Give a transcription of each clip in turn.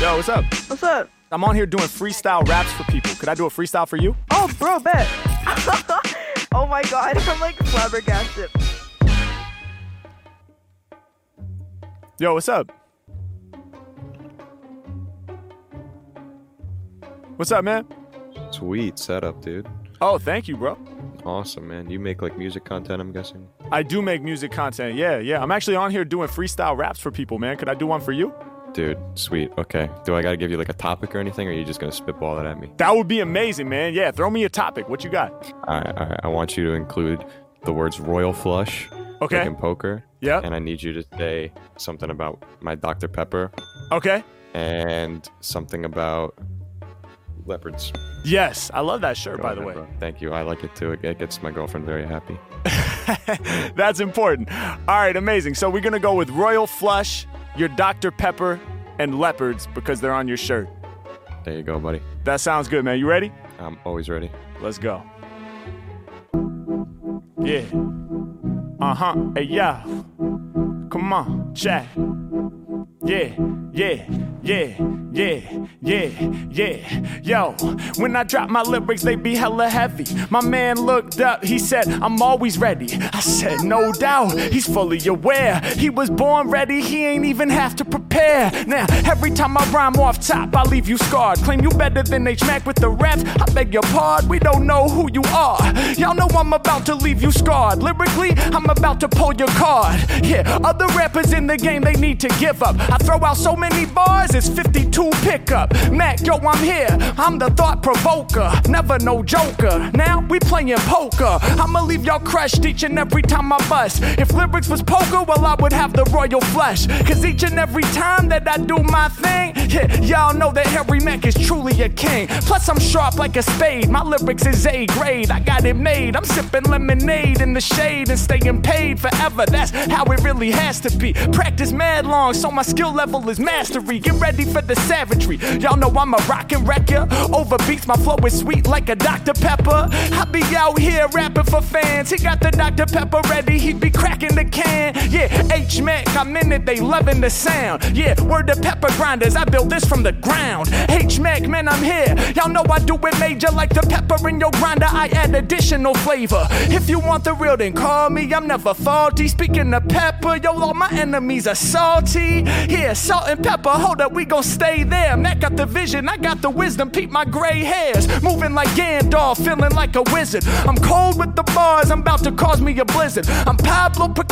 Yo, what's up? What's up? I'm on here doing freestyle raps for people. Could I do a freestyle for you? Oh, bro, bet. oh my god, I'm like flabbergasted. Yo, what's up? What's up, man? Sweet setup, dude. Oh, thank you, bro. Awesome, man. You make like music content, I'm guessing. I do make music content. Yeah, yeah. I'm actually on here doing freestyle raps for people, man. Could I do one for you? Dude, sweet. Okay. Do I got to give you like a topic or anything, or are you just gonna spitball it at me? That would be amazing, man. Yeah, throw me a topic. What you got? All right, all right. I want you to include the words royal flush, Okay. like in poker. Yeah. And I need you to say something about my Dr. Pepper Okay. and something about leopards. Yes, I love that shirt, by the way. Thank you. I like it too. It it gets my girlfriend very happy. That's important. All right, amazing. So we're gonna go with Royal Flush, your Dr. Pepper, and leopards because they're on your shirt. There you go, buddy. That sounds good, man. You ready? I'm always ready. Let's go. Yeah. Uh huh. Hey, yeah. Come on, chat. Yeah, yeah, yeah, yeah, yeah, yeah. Yo, when I drop my lyrics, they be hella heavy. My man looked up, he said, I'm always ready. I said, no doubt, he's fully aware. He was born ready, he ain't even have to prepare. Now, every time I rhyme off top, I leave you scarred. Claim you better than H Mac with the raps. I beg your pardon, we don't know who you are. Y'all know I'm about to leave you scarred. Lyrically, I'm about to pull your card. Yeah, other rappers in the game, they need to give up. I throw out so many bars, it's 52 pickup. Mac, yo, I'm here. I'm the thought provoker, never no joker. Now we playing poker. I'ma leave y'all crushed each and every time I bust. If lyrics was poker, well, I would have the royal flush. Cause each and every time that I do my thing, yeah, y'all know that Harry Mack is truly a king. Plus, I'm sharp like a spade. My lyrics is A grade. I got it made. I'm sipping lemonade in the shade and staying paid forever. That's how it really has to be. Practice mad long, so my skill level is mastery. Get ready for the savagery. Y'all know I'm a rockin' wrecker. Over beats, my flow is sweet like a Dr. Pepper. I be out here rapping for fans. He got the Dr. Pepper ready, he be cracking the can. Yeah, H Mac, I'm in it, they loving the sound. Yeah, word to pepper grinders, I built this from the ground. H Mac, man, I'm here. Y'all know I do it major like the pepper in your grinder. I add additional flavor. If you want the real, then call me. I'm never faulty. Speaking of pepper, yo, all my enemies are salty. Yeah, salt and pepper, hold up, we gon' stay there. Mac got the vision, I got the wisdom. Peep my gray hairs, moving like Gandalf, feeling like a wizard. I'm cold with the bars, I'm about to cause me a blizzard. I'm Pablo Picasso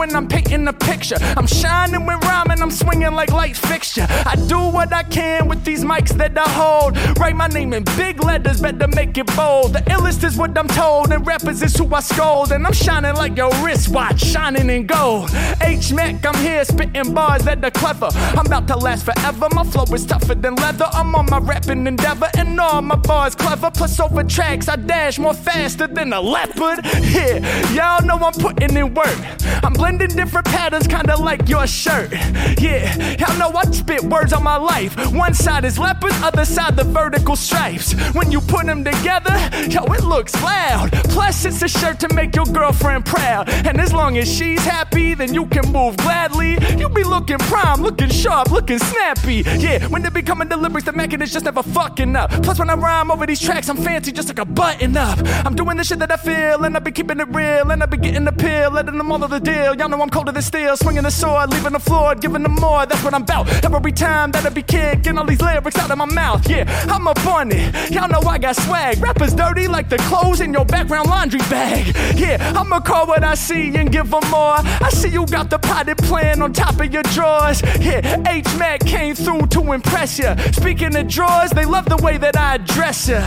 when I'm painting a picture. I'm shining with rhyming, I'm swinging like light fixture. I do what I can with these mics that I hold. Write my name in big letters, better make it bold. The illest is what I'm told, and rappers is who I scold. And I'm shining like your wristwatch, shining in gold. H Mac, I'm here spitting bars that are clever. I'm about to last forever. My flow is tougher than leather. I'm on my rapping endeavor, and all my bars clever. Plus over tracks, I dash more faster than a leopard. Yeah, y'all know I'm putting in work. I'm blending different patterns, kinda like your shirt. Yeah, y'all know I spit words on my life. One side is leopard, other side the vertical stripes. When you put them together, yo, it looks loud. Plus, it's a shirt to make your girlfriend proud. And as long as she's happy, then you can move gladly. You'll be looking prime, looking sharp, looking snappy. Yeah, when they be coming to lyrics, the Mac is just never fucking up. Plus, when I rhyme over these tracks, I'm fancy just like a button up. I'm doing the shit that I feel, and I be keeping it real, and I be getting the pill, letting them all of the deal. Y'all know I'm colder than steel, swinging the sword, leaving the floor, giving them more. That's what I'm about. Every time that I be kicking all these lyrics out of my mouth. Yeah, I'm up on it. Y'all know I got swag. Rappers dirty like the clothes in your background laundry bag. Yeah, I'ma call what I see and give them more. I see you got the potted plan on top of your drawers. Yeah, H Mac came through to impress ya. Speaking of drawers, they love the way that I address ya.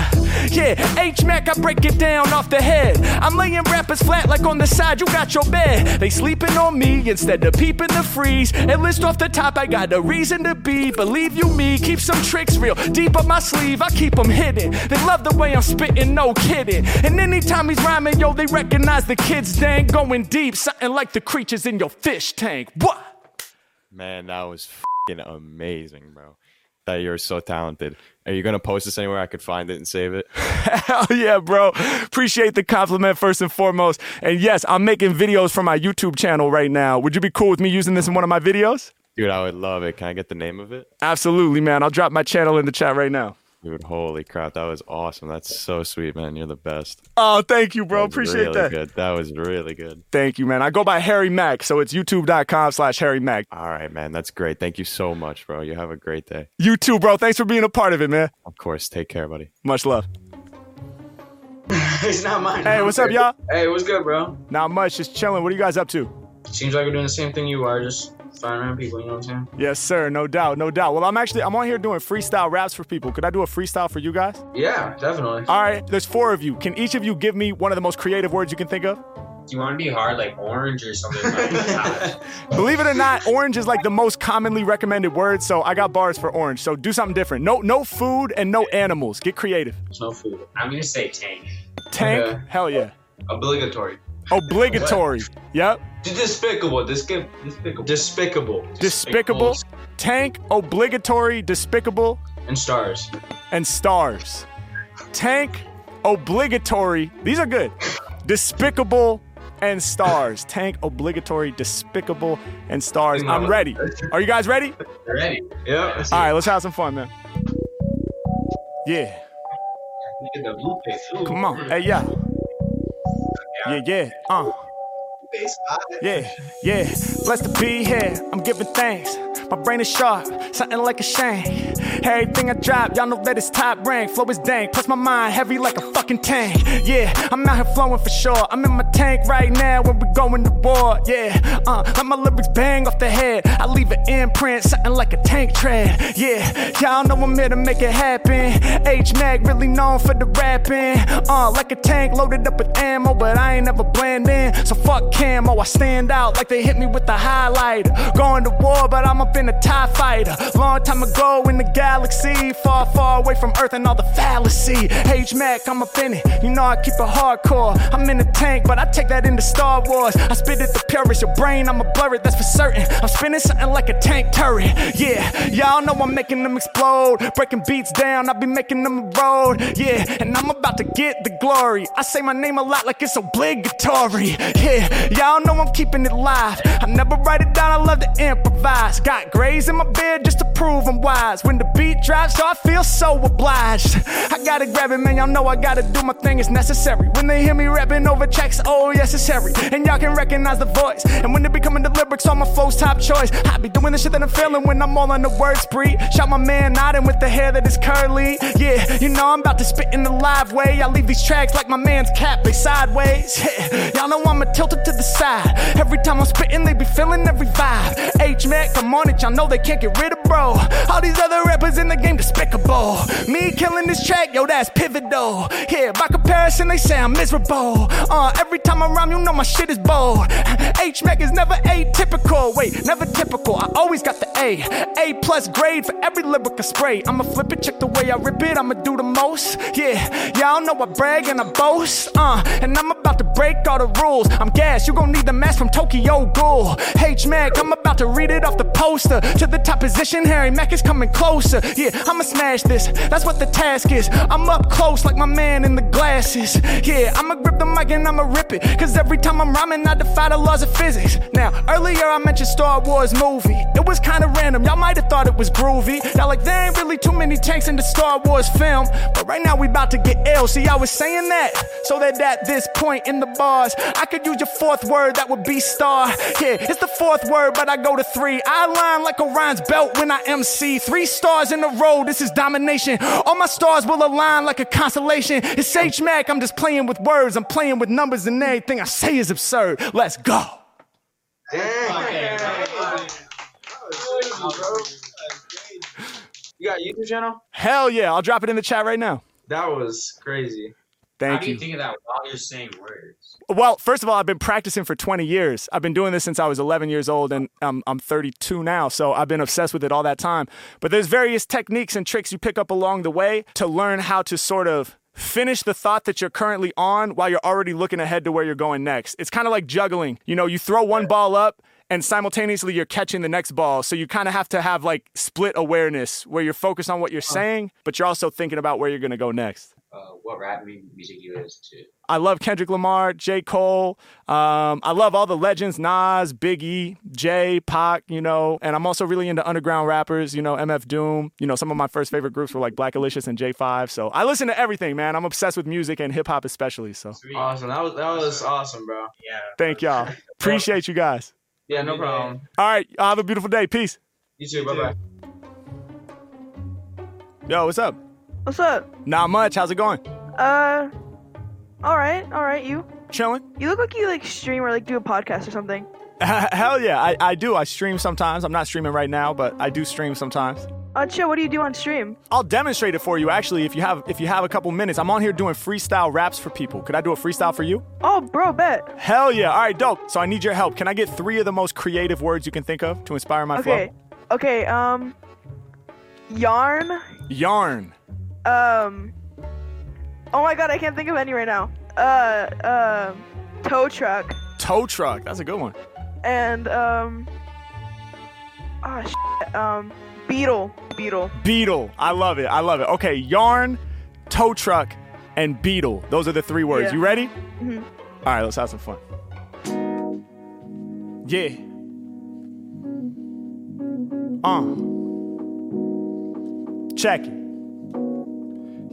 Yeah, H Mac, I break it down off the head. I'm laying rappers flat like on the side, you got your bed. They sleeping on me instead of peeping the freeze. And list off the top, I got a reason to be. Believe you me, keep some tricks real deep up my sleeve. I keep them hidden. They love the way I'm spitting, no kidding. And anytime he's rhyming, yo, they recognize the kids dang going deep, something like the creatures in your fish tank. What? Man, that was amazing, bro. That you're so talented. Are you gonna post this anywhere I could find it and save it? Hell yeah, bro. Appreciate the compliment first and foremost. And yes, I'm making videos for my YouTube channel right now. Would you be cool with me using this in one of my videos? Dude, I would love it. Can I get the name of it? Absolutely, man. I'll drop my channel in the chat right now. Dude, holy crap, that was awesome. That's so sweet, man. You're the best. Oh, thank you, bro. That Appreciate really that. Good. That was really good. Thank you, man. I go by Harry Mack, so it's youtube.com slash Harry Mack. All right, man. That's great. Thank you so much, bro. You have a great day. You too, bro. Thanks for being a part of it, man. Of course. Take care, buddy. Much love. it's not mine. Hey, what's up, y'all? Hey, what's good, bro? Not much, just chilling. What are you guys up to? Seems like we're doing the same thing you are, just flying around people. You know what I'm saying? Yes, sir. No doubt, no doubt. Well, I'm actually I'm on here doing freestyle raps for people. Could I do a freestyle for you guys? Yeah, definitely. All right. There's four of you. Can each of you give me one of the most creative words you can think of? Do you want to be hard like orange or something like? Believe it or not, orange is like the most commonly recommended word. So I got bars for orange. So do something different. No, no food and no animals. Get creative. There's no food. I'm gonna say tank. Tank. Okay. Hell yeah. Obligatory. Obligatory. Yep. Despicable. Disca- despicable. Despicable. Despicable. Tank. Obligatory. Despicable. And stars. and stars. Tank, obligatory. These are good. Despicable and stars. Tank, obligatory, despicable, and stars. I'm ready. Are you guys ready? Ready? Yeah. All right, let's have some fun, man. Yeah, Look at the blue face. Ooh. come on. Hey, yeah. Yeah, yeah. Uh. Yeah, yeah. Blessed to be here. I'm giving thanks. My brain is sharp, something like a shank. Everything I drop, y'all know that it's top rank. Flow is dank, plus my mind heavy like a fucking tank. Yeah, I'm out here flowing for sure. I'm in my tank right now when we going to war. Yeah, uh, let my lyrics bang off the head. I leave an imprint, something like a tank tread. Yeah, y'all know I'm here to make it happen. H Mac really known for the rapping. Uh, like a tank loaded up with ammo, but I ain't never blend in. So fuck camo, I stand out like they hit me with the highlighter. Going to war, but I'm in a TIE fighter. Long time ago in the galaxy, far, far away from Earth and all the fallacy. H Mac, I'm up in it. You know I keep it hardcore. I'm in the tank, but I take that into Star Wars. I spit it the purest. Your brain, I'ma blur it, that's for certain. I'm spinning something like a tank turret. Yeah, y'all know I'm making them explode. Breaking beats down, I be making them road. Yeah, and I'm about to get the glory. I say my name a lot like it's obligatory. Yeah, y'all know I'm keeping it live. I never write it down, I love to improvise. Got grays in my beard just to prove I'm wise. When the beat drops, so I feel so obliged. I gotta grab it, man. Y'all know I gotta do my thing, it's necessary. When they hear me rapping over tracks, oh, yes, it's. And y'all can recognize the voice. And when they be coming to lyrics, all my flow's top choice. I be doing the shit that I'm feeling when I'm all on the word spree. Shout my man nodding with the hair that is curly. Yeah, you know I'm about to spit in the live way. I leave these tracks like my man's cap, they sideways. Yeah, y'all know I'ma tilt it to the side. Every time I'm spitting, they be feeling every vibe. H Mac, I'm on it, y'all know they can't get rid of bro. All these other rappers in the game despicable. Me killing this track, yo, that's pivotal. Yeah, by comparison, they say I'm miserable. Uh, every time I rhyme, you know my shit is bold. H Mac is never atypical. Wait, never typical. I always got the A. A plus grade for every lyric I spray. I'ma flip it, check the way I rip it. I'ma do the most. Yeah, y'all know I brag and I boast. Uh, and I'm about to break all the rules. I'm gas, you gon' need the mask from Tokyo Ghoul. H Mac, I'm about to read it off the poster. To the top position, Harry Mack is coming closer. Yeah, I'ma smash this. That's what the task is. I'm up close like my man in the glasses. Yeah, I'ma grip the mic and I'ma rip it. Cause every time I'm rhyming, I defy the laws of physics. Now, earlier I mentioned Star Wars movie. It was kinda random, y'all might have thought it was groovy. Y'all like, there ain't really too many tanks in the Star Wars film. But right now we about to get ill. See, I was saying that so that at this point in the bars, I could use your fourth word, that would be star. Yeah, it's the fourth word, but I go to three. I line like Orion's belt when I MC. Three stars in a row, this is domination. All my stars will align like a constellation. It's H Mac, I'm just playing with words. I'm playing with numbers and everything I say is absurd. Let's go. You got YouTube channel? Hell yeah, I'll drop it in the chat right now. That was crazy. How do you you. think of that while you're saying words? Well, first of all, I've been practicing for 20 years. I've been doing this since I was 11 years old, and I'm, I'm 32 now. So I've been obsessed with it all that time. But there's various techniques and tricks you pick up along the way to learn how to sort of finish the thought that you're currently on while you're already looking ahead to where you're going next. It's kind of like juggling. You know, you throw one ball up. And simultaneously, you're catching the next ball. So you kind of have to have like split awareness where you're focused on what you're saying, but you're also thinking about where you're going to go next. Uh, what rap music you listen to? I love Kendrick Lamar, J. Cole. Um, I love all the legends, Nas, Biggie, Jay, Pac, you know, and I'm also really into underground rappers, you know, MF Doom. You know, some of my first favorite groups were like Blackalicious and J5. So I listen to everything, man. I'm obsessed with music and hip hop especially. So Sweet. Awesome. That was that was awesome, bro. Yeah. thank y'all. Appreciate you guys. Yeah, no problem. All right, y'all have a beautiful day. Peace. You too. Bye bye. Yo, what's up? What's up? Not much. How's it going? Uh, all right, all right. You, Chilling? you look like you like stream or like do a podcast or something. Hell yeah, I, I do. I stream sometimes. I'm not streaming right now, but I do stream sometimes. Uh, chill. What do you do on stream? I'll demonstrate it for you actually if you have if you have a couple minutes. I'm on here doing freestyle raps for people. Could I do a freestyle for you? Oh, bro, bet. Hell yeah. All right, dope. So I need your help. Can I get 3 of the most creative words you can think of to inspire my flow? Okay, okay. Um, yarn. Yarn. Um, oh my god, I can't think of any right now. Uh, um, tow truck Tow truck. That's a good one. and um, ah, shit. um, beetle, beetle. Beetle. I love it. I love it. Okay, yarn, tow truck, and beetle. Those are the three words. Yeah. You ready? Mhm. All right, let's have some fun. Yeah. Uh. Check it.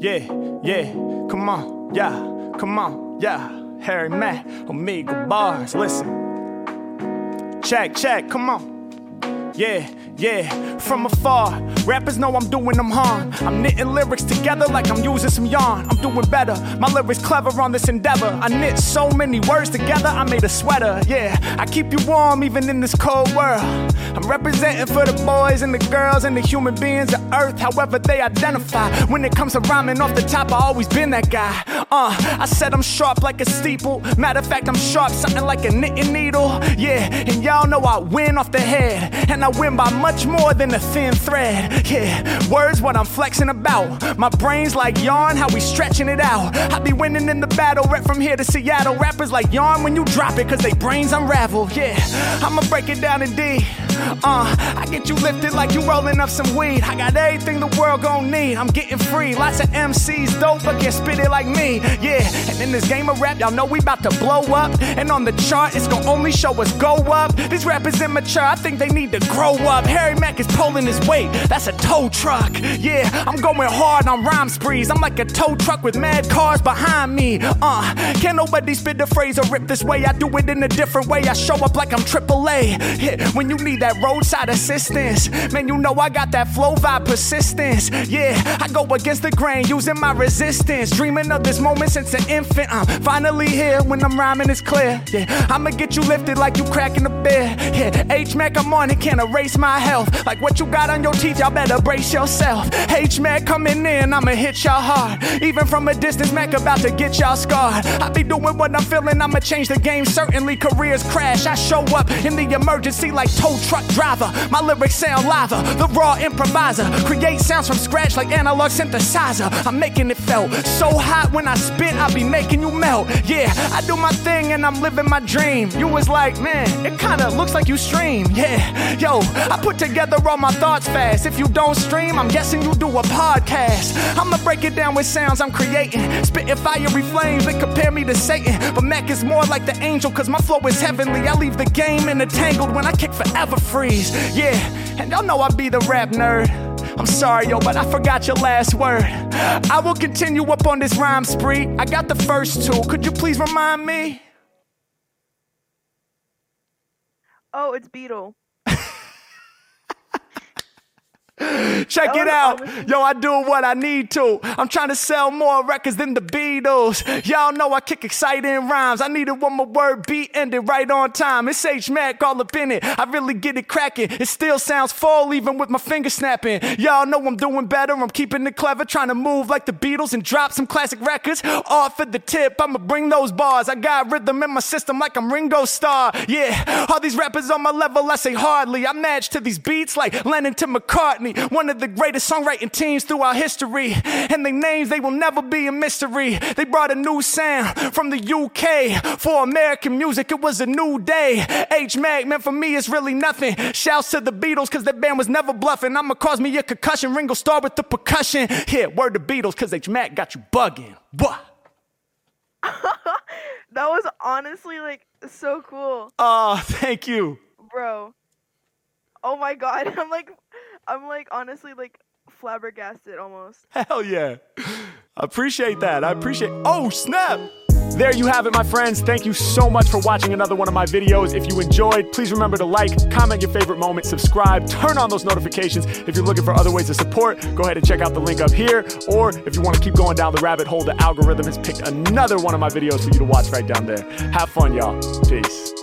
Yeah, yeah. Come on, yeah. Come on, yeah. Harry Mack, Omegle Bars. Listen. Check, check. Come on. Yeah, yeah, from afar. Rappers know I'm doing them harm. I'm knitting lyrics together like I'm using some yarn. I'm doing better. My lyrics clever on this endeavor. I knit so many words together, I made a sweater. Yeah, I keep you warm even in this cold world. I'm representing for the boys and the girls and the human beings of earth, however they identify. When it comes to rhyming off the top, I always been that guy. Uh, I said I'm sharp like a steeple. Matter of fact, I'm sharp, something like a knitting needle. Yeah, and y'all know I win off the head. And I win by much more than a thin thread. Yeah, words what I'm flexing about. My brain's like yarn, how we stretching it out. I be winning in the battle, rep from here to Seattle. Rappers like yarn when you drop it, cause they brains unravel. Yeah, I'ma break it down in D. Uh, I get you lifted like you rolling up some weed. I got everything the world gon' need. I'm getting free. Lots of MCs dope, but can't spit it like me. Yeah, and in this game of rap, y'all know we about to blow up. And on the chart, it's gon' only show us go up. These rappers immature, I think they need to grow up. Harry Mack is pulling his weight, that's a tow truck. Yeah, I'm going hard on rhyme sprees. I'm like a tow truck with mad cars behind me. Uh, can't nobody spit the phrase or rip this way. I do it in a different way. I show up like I'm AAA. Yeah, when you need that roadside assistance, man, you know I got that flow vibe persistence. Yeah, I go against the grain using my resistance. Dreaming of this moment since an infant. I'm finally here when I'm rhyming is clear. Yeah, I'ma get you lifted like you cracking a beer. Yeah, H Mac, I'm on it, can't erase my health. Like what you got on your teeth, y'all better brace yourself. H Mac coming in, I'ma hit y'all hard. Even from a distance, Mac about to get y'all scarred. I be doing what I'm feeling, I'ma change the game. Certainly careers crash. I show up in the emergency like tow truck driver. My lyrics sound lava, the raw improviser. Create sounds from scratch like analog synthesizer. I'm making it felt so hot when I spit, I be making you melt. Yeah, I do my thing and I'm living my dream. You was like, man, it kinda looks like you stream. Yeah, yo, I put together all my thoughts fast. If you don't stream, I'm guessing you do a podcast. I'ma break it down with sounds I'm creating. Spitting fiery flames that compare me to Satan. But Mac is more like the angel, cause my flow is heavenly. I leave the game in a when I kick forever freeze. Yeah, and y'all know I be the rap nerd. I'm sorry, yo, but I forgot your last word. I will continue up on this rhyme spree. I got the first two. Could you please remind me? Oh, it's beetle. Check it out. Yo, I do what I need to. I'm trying to sell more records than the Beatles. Y'all know I kick exciting rhymes. I needed one more word beat ended right on time. It's H Mac all up in it. I really get it cracking. It still sounds full even with my finger snapping. Y'all know I'm doing better. I'm keeping it clever, trying to move like the Beatles and drop some classic records. Off at the tip, I'ma bring those bars. I got rhythm in my system like I'm Ringo Starr. Yeah, all these rappers on my level, I say hardly. I match to these beats like Lennon to McCartney. One of the greatest songwriting teams throughout history. And their names, they will never be a mystery. They brought a new sound from the UK. For American music, it was a new day. H Mac, man, for me, it's really nothing. Shouts to the Beatles, cause that band was never bluffing. I'ma cause me a concussion. Ringo Starr with the percussion. Yeah, word to Beatles, cause H Mac got you bugging. What? That was honestly like so cool, Oh, thank you. bro. Oh my god, I'm like, I'm like honestly like flabbergasted almost. Hell yeah. I appreciate that. I appreciate. Oh, snap. There you have it, my friends. Thank you so much for watching another one of my videos. If you enjoyed, please remember to like, comment your favorite moment, subscribe, turn on those notifications. If you're looking for other ways to support, go ahead and check out the link up here. Or if you want to keep going down the rabbit hole, the algorithm has picked another one of my videos for you to watch right down there. Have fun, y'all. Peace.